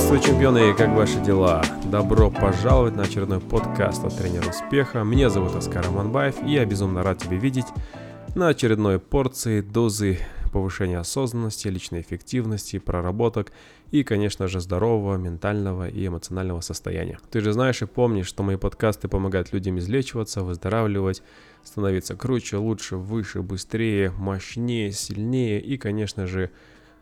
Приветствую, чемпионы! Как ваши дела? Добро пожаловать на очередной подкаст от тренера успеха. Меня зовут Оскар Аманбаев, и я безумно рад тебя видеть на очередной порции дозы повышения осознанности, личной эффективности, проработок и, конечно же, здорового ментального и эмоционального состояния. Ты же знаешь и помнишь, что мои подкасты помогают людям излечиваться, выздоравливать, становиться круче, лучше, выше, быстрее, мощнее, сильнее и, конечно же,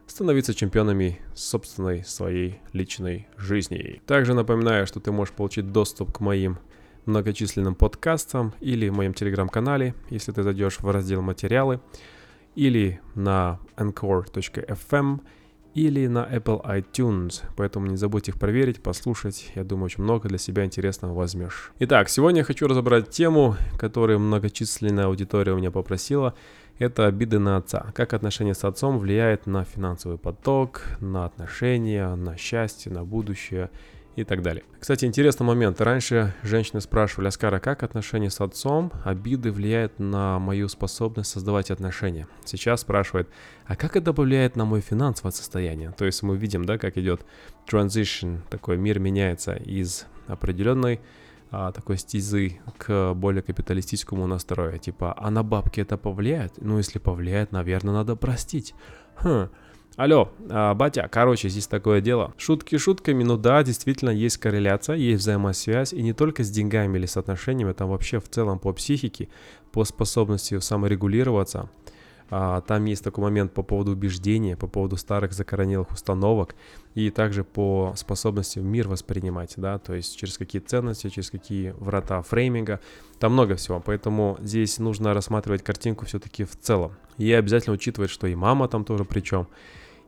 становиться чемпионами собственной своей личной жизни. Также напоминаю, что ты можешь получить доступ к моим многочисленным подкастам или моем телеграм-канале, если ты зайдешь в раздел «Материалы», или на encore.fm, или на Apple iTunes, поэтому не забудь их проверить, послушать, я думаю, очень много для себя интересного возьмешь. Итак, сегодня я хочу разобрать тему, которую многочисленная аудитория у меня попросила, это обиды на отца. Как отношение с отцом влияет на финансовый поток, на отношения, на счастье, на будущее и так далее. Кстати, интересный момент. Раньше женщины спрашивали, Аскара, как отношения с отцом, обиды влияют на мою способность создавать отношения? Сейчас спрашивают, а как это повлияет на мое финансовое состояние? То есть мы видим, да, как идет transition, такой мир меняется из определенной а, такой стезы к более капиталистическому настрою. Типа, а на бабки это повлияет? Ну, если повлияет, наверное, надо простить. Хм, Алло, а, батя, короче, здесь такое дело. Шутки шутками, ну да, действительно есть корреляция, есть взаимосвязь, и не только с деньгами или с отношениями, там вообще в целом по психике, по способности саморегулироваться. А, там есть такой момент по поводу убеждения, по поводу старых закоренелых установок и также по способности мир воспринимать, да, то есть через какие ценности, через какие врата фрейминга, там много всего, поэтому здесь нужно рассматривать картинку все-таки в целом. И обязательно учитывать, что и мама там тоже причем,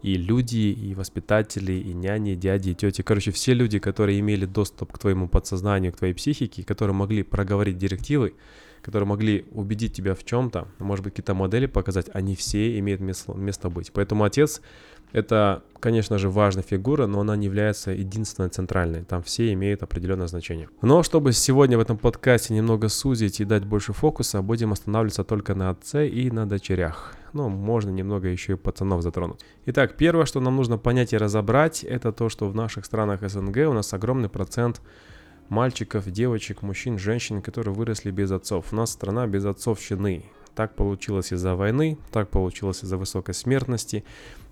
и люди, и воспитатели, и няни, и дяди, и тети. Короче, все люди, которые имели доступ к твоему подсознанию, к твоей психике, которые могли проговорить директивы, которые могли убедить тебя в чем-то, может быть, какие-то модели показать, они все имеют место, место быть. Поэтому отец — это, конечно же, важная фигура, но она не является единственной центральной. Там все имеют определенное значение. Но чтобы сегодня в этом подкасте немного сузить и дать больше фокуса, будем останавливаться только на отце и на дочерях ну, можно немного еще и пацанов затронуть. Итак, первое, что нам нужно понять и разобрать, это то, что в наших странах СНГ у нас огромный процент мальчиков, девочек, мужчин, женщин, которые выросли без отцов. У нас страна без отцовщины. Так получилось из-за войны, так получилось из-за высокой смертности,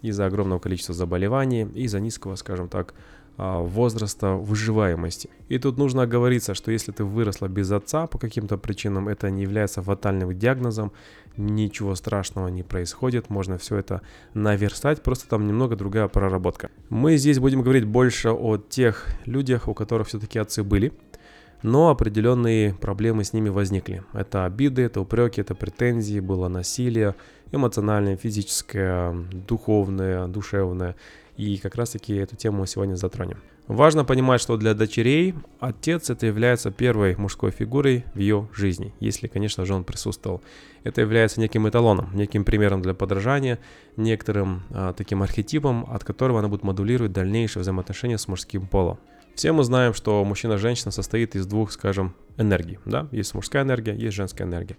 из-за огромного количества заболеваний, из-за низкого, скажем так, а, возраста выживаемости. И тут нужно оговориться, что если ты выросла без отца по каким-то причинам, это не является фатальным диагнозом, ничего страшного не происходит, можно все это наверстать, просто там немного другая проработка. Мы здесь будем говорить больше о тех людях, у которых все-таки отцы были, но определенные проблемы с ними возникли. Это обиды, это упреки, это претензии, было насилие, эмоциональное, физическое, духовное, душевное. И как раз таки эту тему сегодня затронем. Важно понимать, что для дочерей отец это является первой мужской фигурой в ее жизни, если, конечно же, он присутствовал. Это является неким эталоном, неким примером для подражания, некоторым а, таким архетипом, от которого она будет модулировать дальнейшие взаимоотношения с мужским полом. Все мы знаем, что мужчина-женщина состоит из двух, скажем, энергий. Да? Есть мужская энергия, есть женская энергия.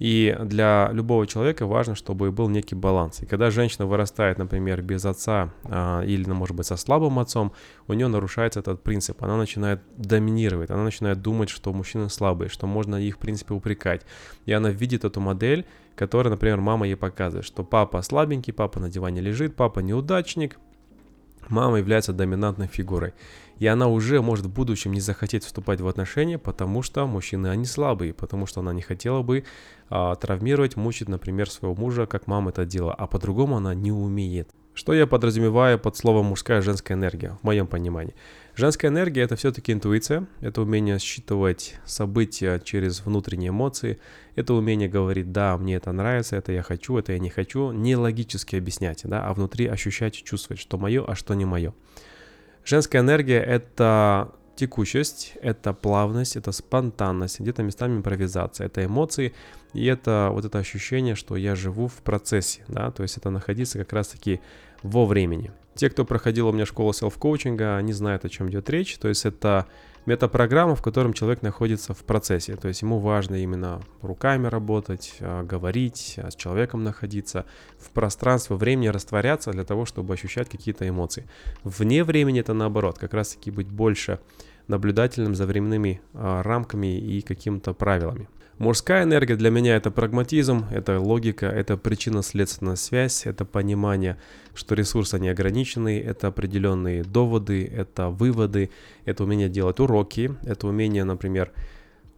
И для любого человека важно, чтобы был некий баланс. И когда женщина вырастает, например, без отца а, или, ну, может быть, со слабым отцом, у нее нарушается этот принцип. Она начинает доминировать, она начинает думать, что мужчины слабые, что можно их, в принципе, упрекать. И она видит эту модель, которая, например, мама ей показывает, что папа слабенький, папа на диване лежит, папа неудачник, мама является доминантной фигурой. И она уже может в будущем не захотеть вступать в отношения, потому что мужчины, они слабые, потому что она не хотела бы а, травмировать, мучить, например, своего мужа, как мама это делала, а по-другому она не умеет. Что я подразумеваю под словом мужская и женская энергия, в моем понимании? Женская энергия это все-таки интуиция, это умение считывать события через внутренние эмоции, это умение говорить, да, мне это нравится, это я хочу, это я не хочу, не логически объяснять, да, а внутри ощущать и чувствовать, что мое, а что не мое. Женская энергия — это текучесть, это плавность, это спонтанность, где-то местами импровизация, это эмоции, и это вот это ощущение, что я живу в процессе, да, то есть это находиться как раз-таки во времени. Те, кто проходил у меня школу селф-коучинга, они знают, о чем идет речь. То есть это метапрограмма, в котором человек находится в процессе. То есть ему важно именно руками работать, а, говорить, а, с человеком находиться, в пространстве, времени растворяться для того, чтобы ощущать какие-то эмоции. Вне времени это наоборот, как раз-таки быть больше наблюдательным за временными а, рамками и какими-то правилами. Мужская энергия для меня это прагматизм, это логика, это причинно-следственная связь, это понимание, что ресурсы не ограничены, это определенные доводы, это выводы, это умение делать уроки, это умение, например,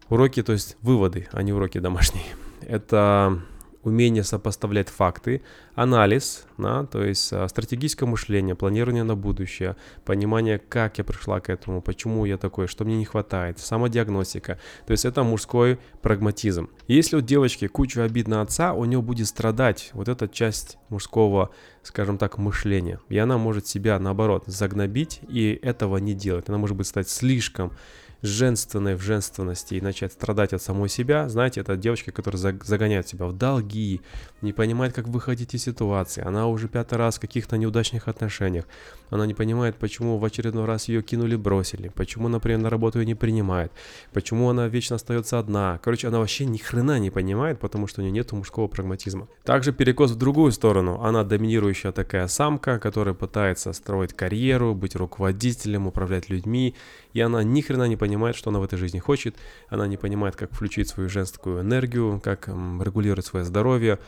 уроки, то есть выводы, а не уроки домашние. Это умение сопоставлять факты, анализ, да, то есть а, стратегическое мышление, планирование на будущее, понимание, как я пришла к этому, почему я такой, что мне не хватает, самодиагностика. То есть это мужской прагматизм. Если у девочки куча обид на отца, у нее будет страдать вот эта часть мужского, скажем так, мышления. И она может себя, наоборот, загнобить и этого не делать. Она может быть стать слишком женственной в женственности и начать страдать от самой себя, знаете, это девочка, которая загоняет себя в долги, не понимает, как выходить из ситуации. Она уже пятый раз в каких-то неудачных отношениях. Она не понимает, почему в очередной раз ее кинули, бросили, почему, например, на работу ее не принимает, почему она вечно остается одна. Короче, она вообще ни хрена не понимает, потому что у нее нет мужского прагматизма. Также перекос в другую сторону. Она доминирующая такая самка, которая пытается строить карьеру, быть руководителем, управлять людьми, и она ни хрена не понимает, что она в этой жизни хочет, она не понимает, как включить свою женскую энергию, как регулировать свое здоровье.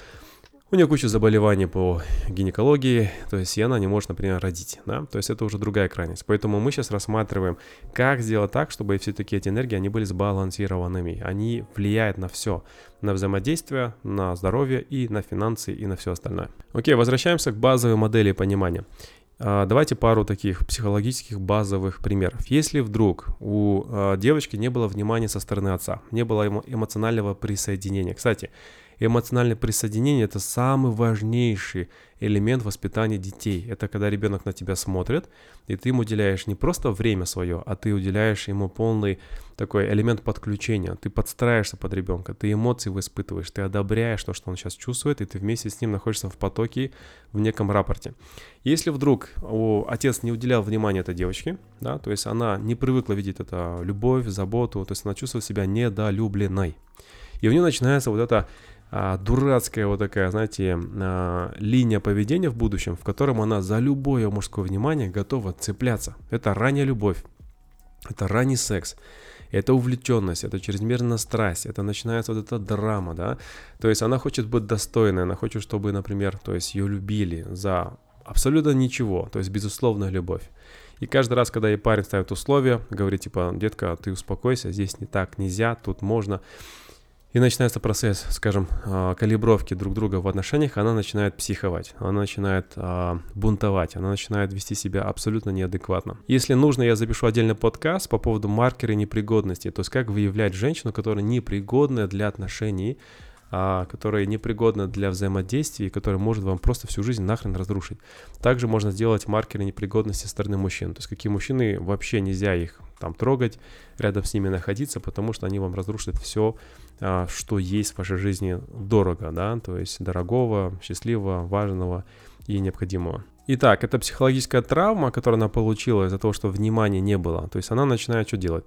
У нее куча заболеваний по гинекологии, то есть и она не может, например, родить, да, то есть это уже другая крайность. Поэтому мы сейчас рассматриваем, как сделать так, чтобы все-таки эти энергии, они были сбалансированными, они влияют на все, на взаимодействие, на здоровье и на финансы и на все остальное. Окей, возвращаемся к базовой модели понимания. А, давайте пару таких психологических базовых примеров. Если вдруг у а, девочки не было внимания со стороны отца, не было эмоционального присоединения. Кстати, эмоциональное присоединение – это самый важнейший элемент воспитания детей. Это когда ребенок на тебя смотрит, и ты ему уделяешь не просто время свое, а ты уделяешь ему полный такой элемент подключения. Ты подстраиваешься под ребенка, ты эмоции испытываешь, ты одобряешь то, что он сейчас чувствует, и ты вместе с ним находишься в потоке, в неком рапорте. Если вдруг о, отец не уделял внимания этой девочке, да, то есть она не привыкла видеть это любовь, заботу, то есть она чувствует себя недолюбленной. И у нее начинается вот это дурацкая вот такая, знаете, а, линия поведения в будущем, в котором она за любое мужское внимание готова цепляться. Это ранняя любовь, это ранний секс, это увлеченность, это чрезмерная страсть, это начинается вот эта драма, да. То есть она хочет быть достойной, она хочет, чтобы, например, то есть ее любили за абсолютно ничего, то есть безусловная любовь. И каждый раз, когда ей парень ставит условия, говорит типа, детка, ты успокойся, здесь не так, нельзя, тут можно, и начинается процесс, скажем, а, калибровки друг друга в отношениях, она начинает психовать, она начинает а, бунтовать, она начинает вести себя абсолютно неадекватно. Если нужно, я запишу отдельный подкаст по поводу маркера непригодности, то есть как выявлять женщину, которая непригодная для отношений, а, которая непригодна для взаимодействия которая может вам просто всю жизнь нахрен разрушить. Также можно сделать маркеры непригодности со стороны мужчин. То есть какие мужчины вообще нельзя их там трогать, рядом с ними находиться, потому что они вам разрушат все, что есть в вашей жизни дорого, да, то есть дорогого, счастливого, важного и необходимого. Итак, это психологическая травма, которую она получила из-за того, что внимания не было. То есть она начинает что делать?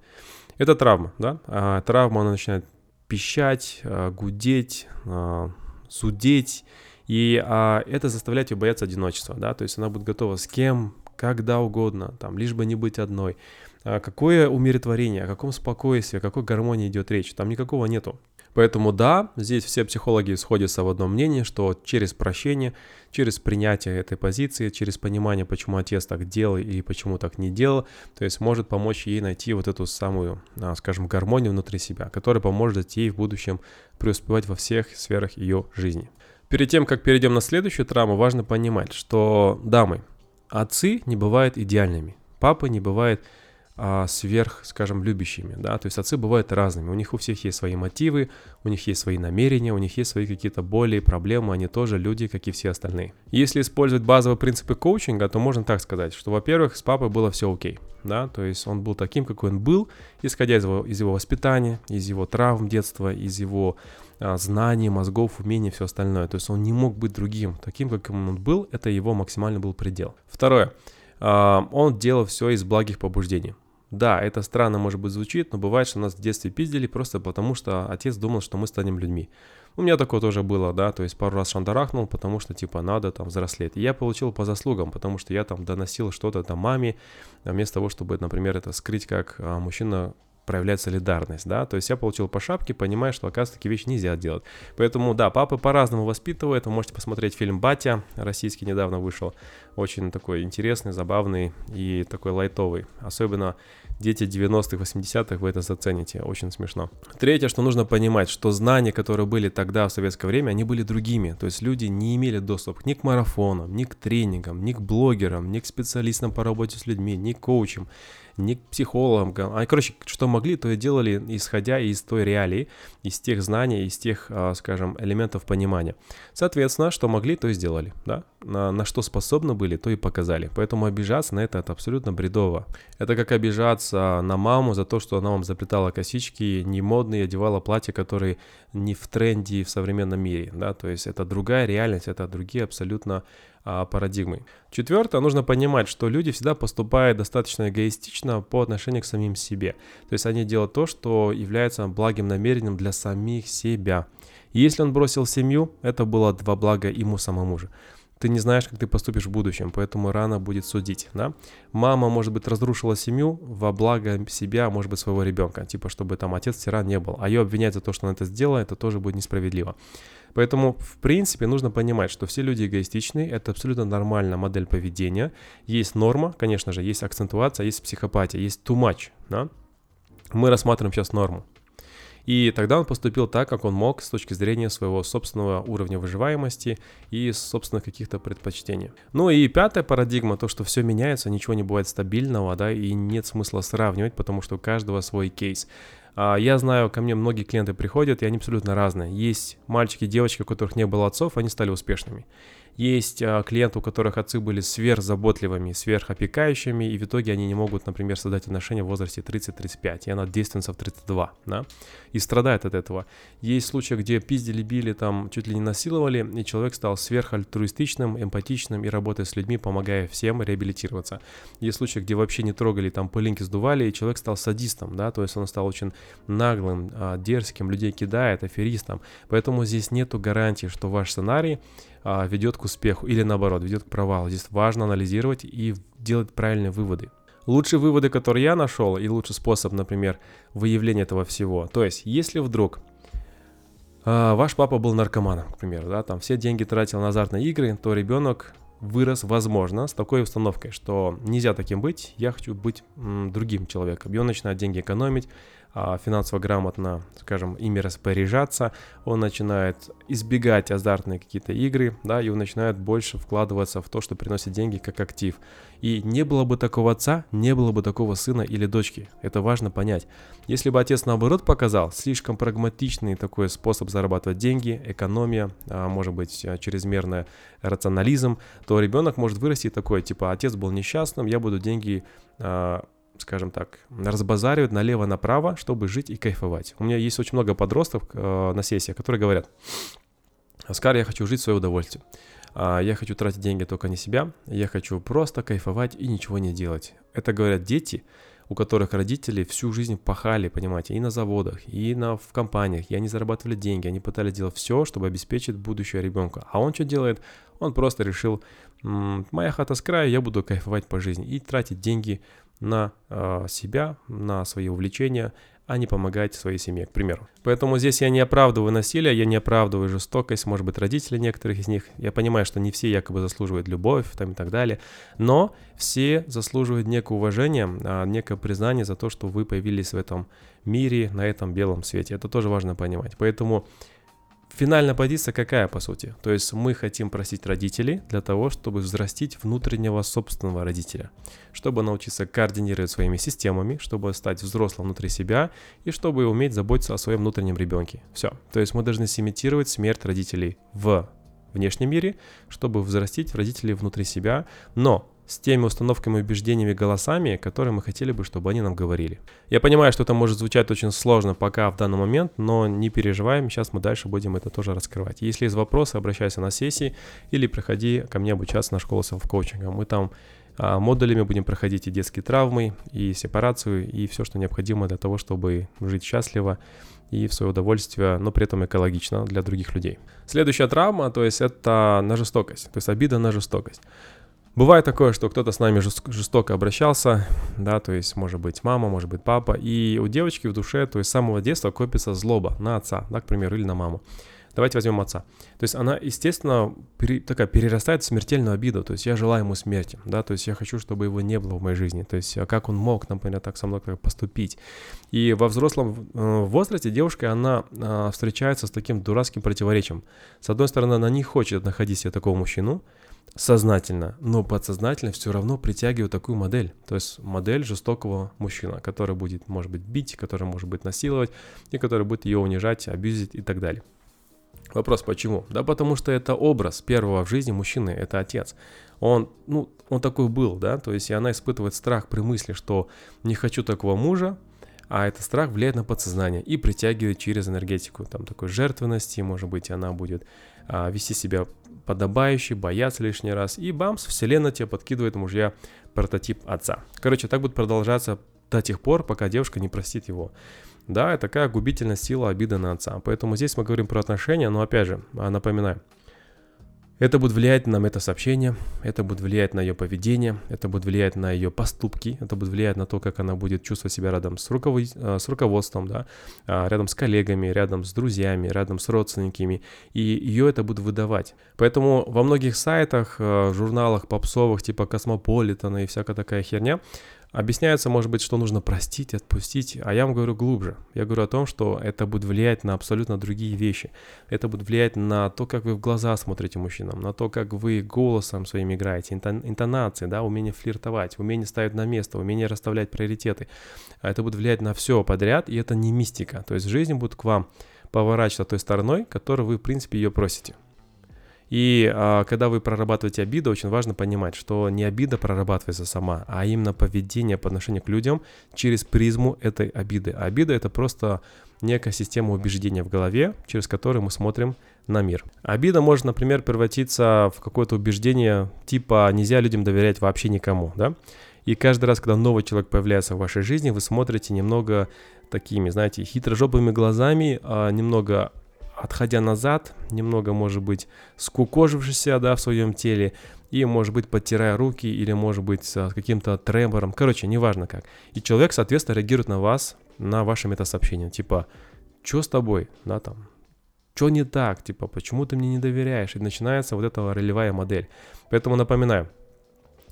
Это травма, да? А, травма, она начинает пищать, а, гудеть, а, судеть, и а, это заставляет ее бояться одиночества, да, то есть она будет готова с кем, когда угодно, там, лишь бы не быть одной. А какое умиротворение, о каком спокойствии, о какой гармонии идет речь? Там никакого нету. Поэтому да, здесь все психологи сходятся в одном мнении, что через прощение, через принятие этой позиции, через понимание, почему отец так делал и почему так не делал, то есть может помочь ей найти вот эту самую, а, скажем, гармонию внутри себя, которая поможет ей в будущем преуспевать во всех сферах ее жизни. Перед тем, как перейдем на следующую травму, важно понимать, что дамы, отцы не бывают идеальными, папа не бывает а, сверх, скажем, любящими, да, то есть отцы бывают разными, у них у всех есть свои мотивы, у них есть свои намерения, у них есть свои какие-то боли, проблемы, они тоже люди, как и все остальные. Если использовать базовые принципы коучинга, то можно так сказать, что, во-первых, с папой было все окей, да, то есть он был таким, какой он был, исходя из его, из его воспитания, из его травм детства, из его а, знаний, мозгов, умений, все остальное. То есть он не мог быть другим, таким, каким он был, это его максимальный был предел. Второе, а, он делал все из благих побуждений. Да, это странно, может быть, звучит, но бывает, что нас в детстве пиздили просто потому, что отец думал, что мы станем людьми. У меня такое тоже было, да, то есть пару раз шандарахнул, потому что, типа, надо там взрослеть. И я получил по заслугам, потому что я там доносил что-то там маме, вместо того, чтобы, например, это скрыть, как а, мужчина проявляет солидарность, да, то есть я получил по шапке, понимая, что, оказывается, такие вещи нельзя делать. Поэтому, да, папы по-разному воспитывают, вы можете посмотреть фильм «Батя», российский недавно вышел, очень такой интересный, забавный и такой лайтовый, особенно дети 90-х, 80-х, вы это зацените, очень смешно. Третье, что нужно понимать, что знания, которые были тогда в советское время, они были другими, то есть люди не имели доступ ни к марафонам, ни к тренингам, ни к блогерам, ни к специалистам по работе с людьми, ни к коучам, не к психологам. Они, короче, что могли, то и делали, исходя из той реалии, из тех знаний, из тех, а, скажем, элементов понимания. Соответственно, что могли, то и сделали, да? На, на что способны были, то и показали. Поэтому обижаться на это, это абсолютно бредово. Это как обижаться на маму за то, что она вам заплетала косички, не модные, одевала платья, которые не в тренде в современном мире, да? То есть это другая реальность, это другие абсолютно а, парадигмой. Четвертое, нужно понимать, что люди всегда поступают достаточно эгоистично по отношению к самим себе. То есть они делают то, что является благим намерением для самих себя. И если он бросил семью, это было два блага ему самому же ты не знаешь, как ты поступишь в будущем, поэтому рано будет судить, да. Мама, может быть, разрушила семью во благо себя, может быть, своего ребенка, типа, чтобы там отец тиран не был, а ее обвинять за то, что она это сделала, это тоже будет несправедливо. Поэтому, в принципе, нужно понимать, что все люди эгоистичны, это абсолютно нормальная модель поведения. Есть норма, конечно же, есть акцентуация, есть психопатия, есть too much, да. Мы рассматриваем сейчас норму. И тогда он поступил так, как он мог с точки зрения своего собственного уровня выживаемости и собственных каких-то предпочтений. Ну и пятая парадигма, то, что все меняется, ничего не бывает стабильного, да, и нет смысла сравнивать, потому что у каждого свой кейс. А, я знаю, ко мне многие клиенты приходят, и они абсолютно разные. Есть мальчики девочки, у которых не было отцов, они стали успешными. Есть а, клиенты, у которых отцы были сверхзаботливыми, сверхопекающими, и в итоге они не могут, например, создать отношения в возрасте 30-35, и она действенница в 32, да, и страдает от этого. Есть случаи, где пиздили, били, там, чуть ли не насиловали, и человек стал сверхальтруистичным, эмпатичным и работая с людьми, помогая всем реабилитироваться. Есть случаи, где вообще не трогали, там, пылинки сдували, и человек стал садистом, да, то есть он стал очень наглым, а, дерзким, людей кидает, аферистом. Поэтому здесь нету гарантии, что ваш сценарий ведет к успеху или наоборот, ведет к провалу. Здесь важно анализировать и делать правильные выводы. Лучшие выводы, которые я нашел, и лучший способ, например, выявления этого всего. То есть, если вдруг э, ваш папа был наркоманом, к примеру, да, там все деньги тратил на азартные игры, то ребенок вырос, возможно, с такой установкой, что нельзя таким быть, я хочу быть м, другим человеком. И он начинает деньги экономить, а, финансово грамотно, скажем, ими распоряжаться, он начинает избегать азартные какие-то игры, да, и он начинает больше вкладываться в то, что приносит деньги как актив. И не было бы такого отца, не было бы такого сына или дочки. Это важно понять. Если бы отец наоборот показал слишком прагматичный такой способ зарабатывать деньги, экономия, а, может быть чрезмерный рационализм, то ребенок может вырасти такой, типа, отец был несчастным, я буду деньги а, скажем так, разбазаривают налево-направо, чтобы жить и кайфовать. У меня есть очень много подростков э, на сессиях, которые говорят, Оскар, я хочу жить в свое удовольствие. А, я хочу тратить деньги только на себя, я хочу просто кайфовать и ничего не делать. Это говорят дети, у которых родители всю жизнь пахали, понимаете, и на заводах, и на, в компаниях, и они зарабатывали деньги, они пытались делать все, чтобы обеспечить будущее ребенка. А он что делает? Он просто решил, моя хата с края, я буду кайфовать по жизни и тратить деньги на э, себя, на свои увлечения, а не помогать своей семье, к примеру. Поэтому здесь я не оправдываю насилие, я не оправдываю жестокость, может быть, родители некоторых из них. Я понимаю, что не все якобы заслуживают любовь там, и так далее, но все заслуживают некое уважение, а, некое признание за то, что вы появились в этом мире, на этом белом свете. Это тоже важно понимать. Поэтому финальная позиция какая, по сути? То есть мы хотим просить родителей для того, чтобы взрастить внутреннего собственного родителя, чтобы научиться координировать своими системами, чтобы стать взрослым внутри себя и чтобы уметь заботиться о своем внутреннем ребенке. Все. То есть мы должны симитировать смерть родителей в внешнем мире, чтобы взрастить родителей внутри себя, но с теми установками, убеждениями, голосами, которые мы хотели бы, чтобы они нам говорили. Я понимаю, что это может звучать очень сложно пока в данный момент, но не переживаем, сейчас мы дальше будем это тоже раскрывать. Если есть вопросы, обращайся на сессии или приходи ко мне обучаться на школу селф-коучинга. Мы там а, модулями будем проходить и детские травмы, и сепарацию, и все, что необходимо для того, чтобы жить счастливо и в свое удовольствие, но при этом экологично для других людей. Следующая травма, то есть это на жестокость, то есть обида на жестокость. Бывает такое, что кто-то с нами жестоко обращался, да, то есть может быть мама, может быть папа, и у девочки в душе, то есть с самого детства копится злоба на отца, да, к примеру, или на маму. Давайте возьмем отца. То есть она, естественно, пере, такая перерастает в смертельную обиду. То есть я желаю ему смерти, да, то есть я хочу, чтобы его не было в моей жизни. То есть а как он мог, например, так со мной поступить. И во взрослом э, возрасте девушка, она э, встречается с таким дурацким противоречием. С одной стороны, она не хочет находить себе такого мужчину, сознательно, но подсознательно все равно притягиваю такую модель. То есть модель жестокого мужчины, который будет, может быть, бить, который может быть насиловать, и который будет ее унижать, абьюзить и так далее. Вопрос почему? Да потому что это образ первого в жизни мужчины, это отец. Он, ну, он такой был, да, то есть и она испытывает страх при мысли, что не хочу такого мужа, а этот страх влияет на подсознание и притягивает через энергетику там такой жертвенности, может быть, она будет а, вести себя подобающе, бояться лишний раз, и бамс, вселенная тебе подкидывает мужья прототип отца. Короче, так будет продолжаться до тех пор, пока девушка не простит его. Да, это такая губительная сила обиды на отца. Поэтому здесь мы говорим про отношения, но опять же, напоминаю, это будет влиять на метасообщение, это будет влиять на ее поведение, это будет влиять на ее поступки, это будет влиять на то, как она будет чувствовать себя рядом с, руковод... Э, с руководством, да, а, рядом с коллегами, рядом с друзьями, рядом с родственниками, и ее это будет выдавать. Поэтому во многих сайтах, э, журналах попсовых типа Космополитана и всякая такая херня, Объясняется, может быть, что нужно простить, отпустить, а я вам говорю глубже. Я говорю о том, что это будет влиять на абсолютно другие вещи. Это будет влиять на то, как вы в глаза смотрите мужчинам, на то, как вы голосом своим играете, интонации, да, умение флиртовать, умение ставить на место, умение расставлять приоритеты. Это будет влиять на все подряд, и это не мистика. То есть жизнь будет к вам поворачиваться той стороной, которой вы, в принципе, ее просите. И а, когда вы прорабатываете обиду, очень важно понимать, что не обида прорабатывается сама, а именно поведение по отношению к людям через призму этой обиды. А обида это просто некая система убеждения в голове, через которую мы смотрим на мир. Обида может, например, превратиться в какое-то убеждение типа «нельзя людям доверять вообще никому», да? И каждый раз, когда новый человек появляется в вашей жизни, вы смотрите немного такими, знаете, хитрожопыми глазами, а немного отходя назад, немного, может быть, скукожившийся, да, в своем теле, и, может быть, подтирая руки, или, может быть, с каким-то тремором, короче, неважно как. И человек, соответственно, реагирует на вас, на ваше метасообщение, типа, что с тобой, да, там, что не так, типа, почему ты мне не доверяешь, и начинается вот эта ролевая модель. Поэтому напоминаю,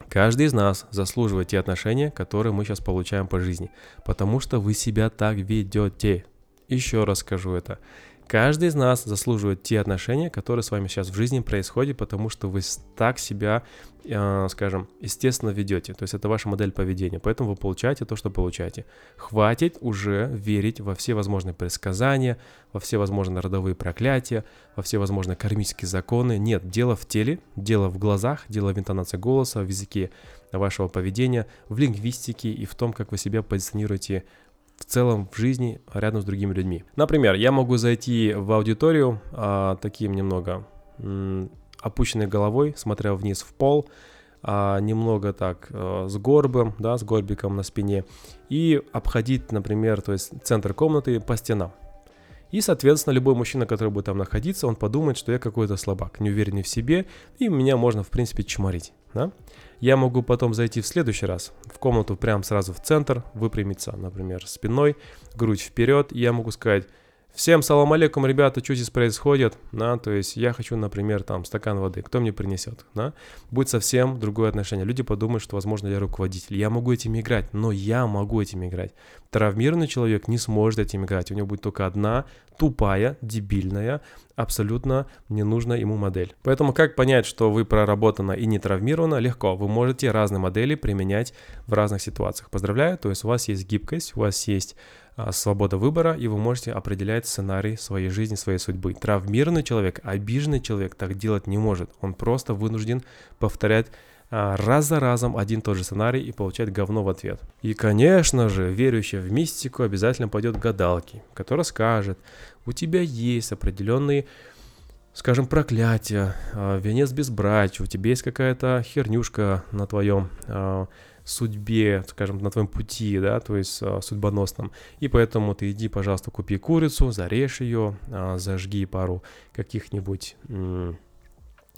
Каждый из нас заслуживает те отношения, которые мы сейчас получаем по жизни, потому что вы себя так ведете. Еще раз скажу это. Каждый из нас заслуживает те отношения, которые с вами сейчас в жизни происходят, потому что вы так себя, э, скажем, естественно ведете. То есть это ваша модель поведения, поэтому вы получаете то, что получаете. Хватит уже верить во все возможные предсказания, во все возможные родовые проклятия, во все возможные кармические законы. Нет, дело в теле, дело в глазах, дело в интонации голоса, в языке вашего поведения, в лингвистике и в том, как вы себя позиционируете в целом в жизни рядом с другими людьми. Например, я могу зайти в аудиторию а, таким немного м, опущенной головой, смотря вниз в пол, а, немного так а, с горбом, да, с горбиком на спине, и обходить, например, то есть центр комнаты по стенам. И, соответственно, любой мужчина, который будет там находиться, он подумает, что я какой-то слабак, неуверенный в себе, и меня можно, в принципе, чморить. Да? Я могу потом зайти в следующий раз в комнату прям сразу в центр, выпрямиться, например, спиной, грудь вперед, и я могу сказать, Всем салам алейкум, ребята, что здесь происходит, да, то есть я хочу, например, там, стакан воды, кто мне принесет, да, будет совсем другое отношение. Люди подумают, что, возможно, я руководитель, я могу этим играть, но я могу этим играть. Травмированный человек не сможет этим играть, у него будет только одна тупая, дебильная, абсолютно ненужная ему модель. Поэтому как понять, что вы проработано и не травмировано? Легко, вы можете разные модели применять в разных ситуациях. Поздравляю, то есть у вас есть гибкость, у вас есть а, свобода выбора, и вы можете определять сценарий своей жизни, своей судьбы. Травмированный человек, обиженный человек так делать не может. Он просто вынужден повторять раз за разом один тот же сценарий и получать говно в ответ. И, конечно же, верующий в мистику обязательно пойдет к гадалке, которая скажет, у тебя есть определенные скажем, проклятие, а, венец безбрачия, у тебя есть какая-то хернюшка на твоем судьбе, скажем, на твоем пути, да, то есть э, судьбоносном. И поэтому ты иди, пожалуйста, купи курицу, зарежь ее, э, зажги пару каких-нибудь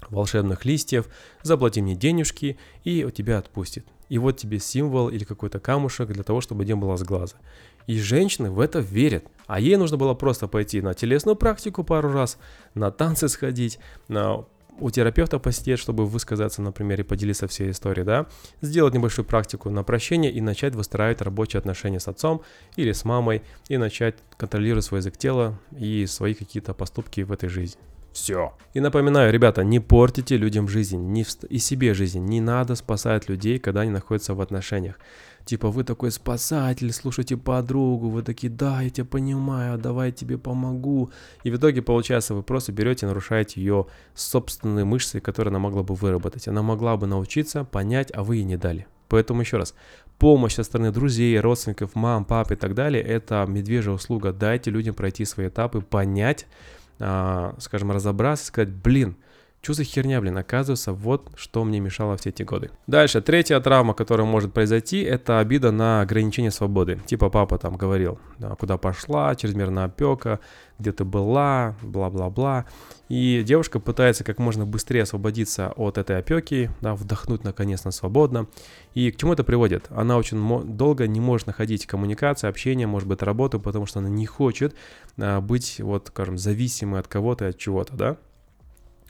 волшебных листьев, заплати мне денежки, и у тебя отпустит. И вот тебе символ или какой-то камушек для того, чтобы не было с глаза. И женщины в это верят. А ей нужно было просто пойти на телесную практику пару раз, на танцы сходить, на у терапевта посидеть, чтобы высказаться, например, и поделиться всей историей, да, сделать небольшую практику на прощение и начать выстраивать рабочие отношения с отцом или с мамой и начать контролировать свой язык тела и свои какие-то поступки в этой жизни. Все. И напоминаю, ребята, не портите людям жизнь, не в... и себе жизнь. Не надо спасать людей, когда они находятся в отношениях. Типа вы такой спасатель, слушайте подругу, вы такие, да, я тебя понимаю, давай я тебе помогу. И в итоге, получается, вы просто берете и нарушаете ее собственные мышцы, которые она могла бы выработать. Она могла бы научиться, понять, а вы ей не дали. Поэтому еще раз, помощь со стороны друзей, родственников, мам, пап и так далее, это медвежья услуга. Дайте людям пройти свои этапы, понять, скажем, разобраться, сказать, блин, что за херня, блин, оказывается, вот что мне мешало все эти годы. Дальше, третья травма, которая может произойти, это обида на ограничение свободы. Типа папа там говорил, да, куда пошла, чрезмерная опека, где ты была, бла-бла-бла. И девушка пытается как можно быстрее освободиться от этой опеки, да, вдохнуть наконец-то свободно. И к чему это приводит? Она очень долго не может находить коммуникацию, общение, может быть, работу, потому что она не хочет а, быть, вот, скажем, зависимой от кого-то и от чего-то, да.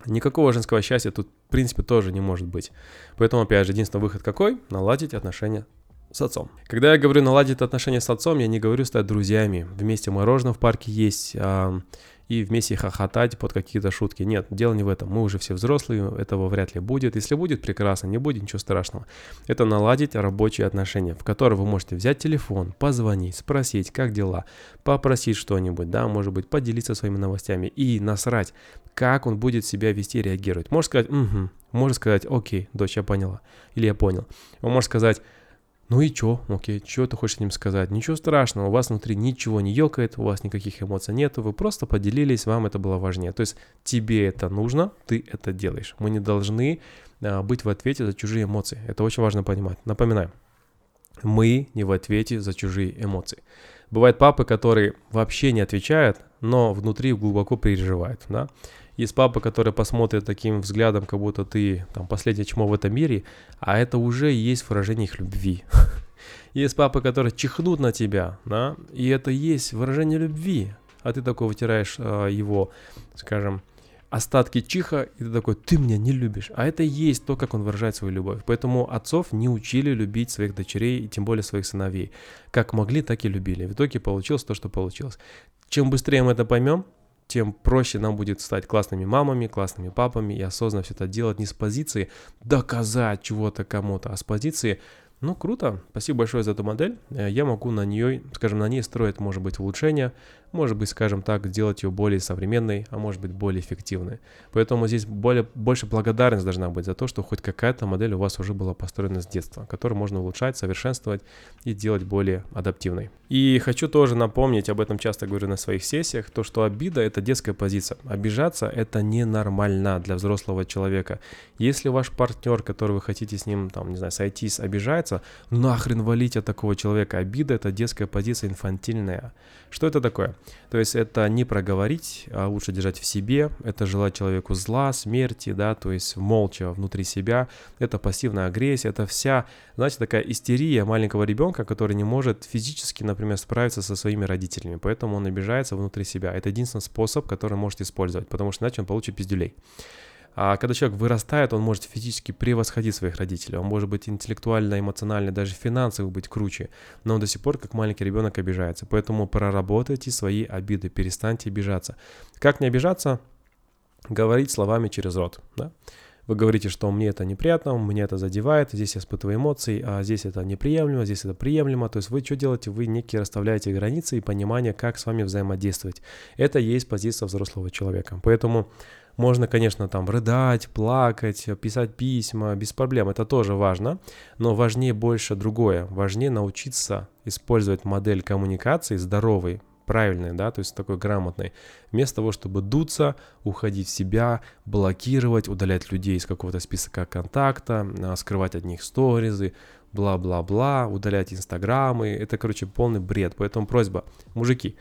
Никакого женского счастья тут, в принципе, тоже не может быть. Поэтому, опять же, единственный выход какой? Наладить отношения с отцом. Когда я говорю наладить отношения с отцом, я не говорю стать друзьями. Вместе мороженое в парке есть, а, и вместе хохотать под какие-то шутки. Нет, дело не в этом. Мы уже все взрослые, этого вряд ли будет. Если будет, прекрасно, не будет, ничего страшного. Это наладить рабочие отношения, в которые вы можете взять телефон, позвонить, спросить, как дела, попросить что-нибудь, да, может быть, поделиться своими новостями и насрать, как он будет себя вести, реагировать. Может сказать, угу, может сказать, окей, дочь, я поняла, или я понял. Он может сказать, ну и чё? Окей, что ты хочешь с ним сказать? Ничего страшного, у вас внутри ничего не ёкает, у вас никаких эмоций нету, вы просто поделились, вам это было важнее. То есть тебе это нужно, ты это делаешь. Мы не должны а, быть в ответе за чужие эмоции. Это очень важно понимать. Напоминаю, мы не в ответе за чужие эмоции. Бывают папы, которые вообще не отвечают, но внутри глубоко переживают, да. Есть папа, который посмотрит таким взглядом, как будто ты там последнее чмо в этом мире, а это уже есть выражение их любви. Есть папы, которые чихнут на тебя, да, и это есть выражение любви, а ты такой вытираешь э, его, скажем, остатки чиха, и ты такой, ты меня не любишь. А это и есть то, как он выражает свою любовь. Поэтому отцов не учили любить своих дочерей, и тем более своих сыновей. Как могли, так и любили. В итоге получилось то, что получилось. Чем быстрее мы это поймем, тем проще нам будет стать классными мамами, классными папами и осознанно все это делать не с позиции доказать чего-то кому-то, а с позиции ну, круто. Спасибо большое за эту модель. Э, я могу на нее, скажем, на ней строить, может быть, улучшения, может быть, скажем так, делать ее более современной, а может быть, более эффективной. Поэтому здесь более, больше благодарность должна быть за то, что хоть какая-то модель у вас уже была построена с детства, которую можно улучшать, совершенствовать и делать более адаптивной. И хочу тоже напомнить, об этом часто говорю на своих сессиях, то, что обида — это детская позиция. Обижаться — это ненормально для взрослого человека. Если ваш партнер, который вы хотите с ним, там, не знаю, сойтись, обижается, называется «нахрен валить от такого человека». Обида — это детская позиция инфантильная. Что это такое? То есть это не проговорить, а лучше держать в себе, это желать человеку зла, смерти, да, то есть молча внутри себя, это пассивная агрессия, это вся, знаете, такая истерия маленького ребенка, который не может физически, например, справиться со своими родителями, поэтому он обижается внутри себя. Это единственный способ, который может использовать, потому что иначе он получит пиздюлей. А когда человек вырастает, он может физически превосходить своих родителей, он может быть интеллектуально, эмоционально, даже финансово быть круче, но он до сих пор как маленький ребенок обижается. Поэтому проработайте свои обиды, перестаньте обижаться. Как не обижаться? Говорить словами через рот. Да? Вы говорите, что мне это неприятно, мне это задевает, здесь я испытываю эмоции, а здесь это неприемлемо, здесь это приемлемо. То есть вы что делаете? Вы некие расставляете границы и понимание, как с вами взаимодействовать. Это и есть позиция взрослого человека. Поэтому можно, конечно, там рыдать, плакать, писать письма, без проблем, это тоже важно, но важнее больше другое, важнее научиться использовать модель коммуникации здоровой, правильной, да, то есть такой грамотной, вместо того, чтобы дуться, уходить в себя, блокировать, удалять людей из какого-то списка контакта, а, скрывать от них сторизы, бла-бла-бла, удалять инстаграмы, это, короче, полный бред, поэтому просьба, мужики,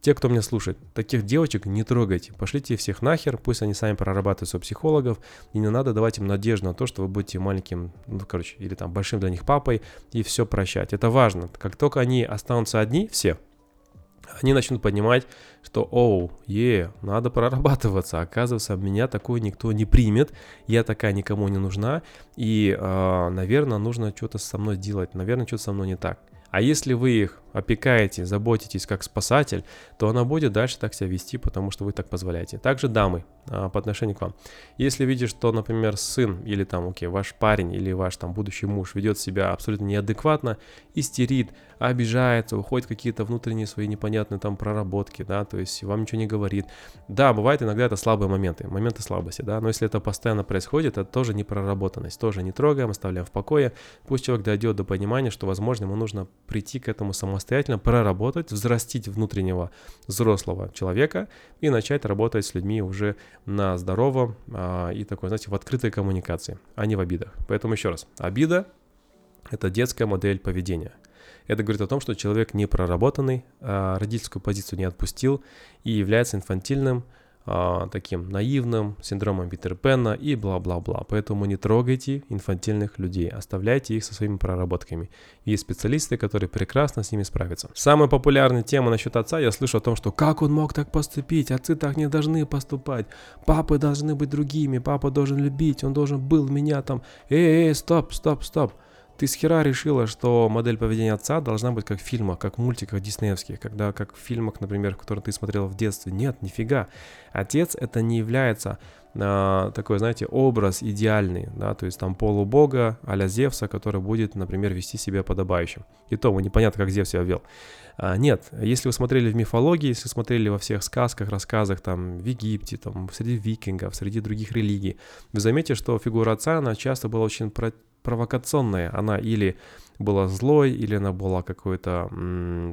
те, кто меня слушает, таких девочек не трогайте. Пошлите всех нахер, пусть они сами прорабатывают у психологов. И не надо давать им надежду на то, что вы будете маленьким, ну, короче, или там большим для них папой и все прощать. Это важно. Как только они останутся одни, все, они начнут понимать, что, оу, е, надо прорабатываться. Оказывается, меня такое никто не примет, я такая никому не нужна, и, э, наверное, нужно что-то со мной делать, наверное, что-то со мной не так. А если вы их опекаете, заботитесь как спасатель, то она будет дальше так себя вести, потому что вы так позволяете. Также дамы а, по отношению к вам. Если видишь, что, например, сын или там, окей, ваш парень или ваш там будущий муж ведет себя абсолютно неадекватно, истерит, обижается, уходит какие-то внутренние свои непонятные там проработки, да, то есть вам ничего не говорит. Да, бывает иногда это слабые моменты, моменты слабости, да, но если это постоянно происходит, это тоже не проработанность, тоже не трогаем, оставляем в покое. Пусть человек дойдет до понимания, что, возможно, ему нужно прийти к этому самостоятельно, проработать, взрастить внутреннего взрослого человека и начать работать с людьми уже на здоровом а, и такой, знаете, в открытой коммуникации, а не в обидах. Поэтому еще раз, обида – это детская модель поведения. Это говорит о том, что человек не проработанный, а родительскую позицию не отпустил и является инфантильным, таким наивным, синдромом Питер Пенна и бла-бла-бла. Поэтому не трогайте инфантильных людей, оставляйте их со своими проработками. Есть специалисты, которые прекрасно с ними справятся. Самая популярная тема насчет отца, я слышу о том, что как он мог так поступить, отцы так не должны поступать, папы должны быть другими, папа должен любить, он должен был меня там, эй, эй, стоп, стоп, стоп. Ты с хера решила, что модель поведения отца должна быть как в фильмах, как в мультиках диснеевских, когда как в фильмах, например, которые ты смотрел в детстве. Нет, нифига. Отец это не является а, такой, знаете, образ идеальный, да, то есть там полубога а Зевса, который будет, например, вести себя подобающим. И то, непонятно, как Зевс себя вел. А, нет, если вы смотрели в мифологии, если смотрели во всех сказках, рассказах, там, в Египте, там, среди викингов, среди других религий, вы заметите, что фигура отца, она часто была очень провокационная. Она или была злой, или она была какой-то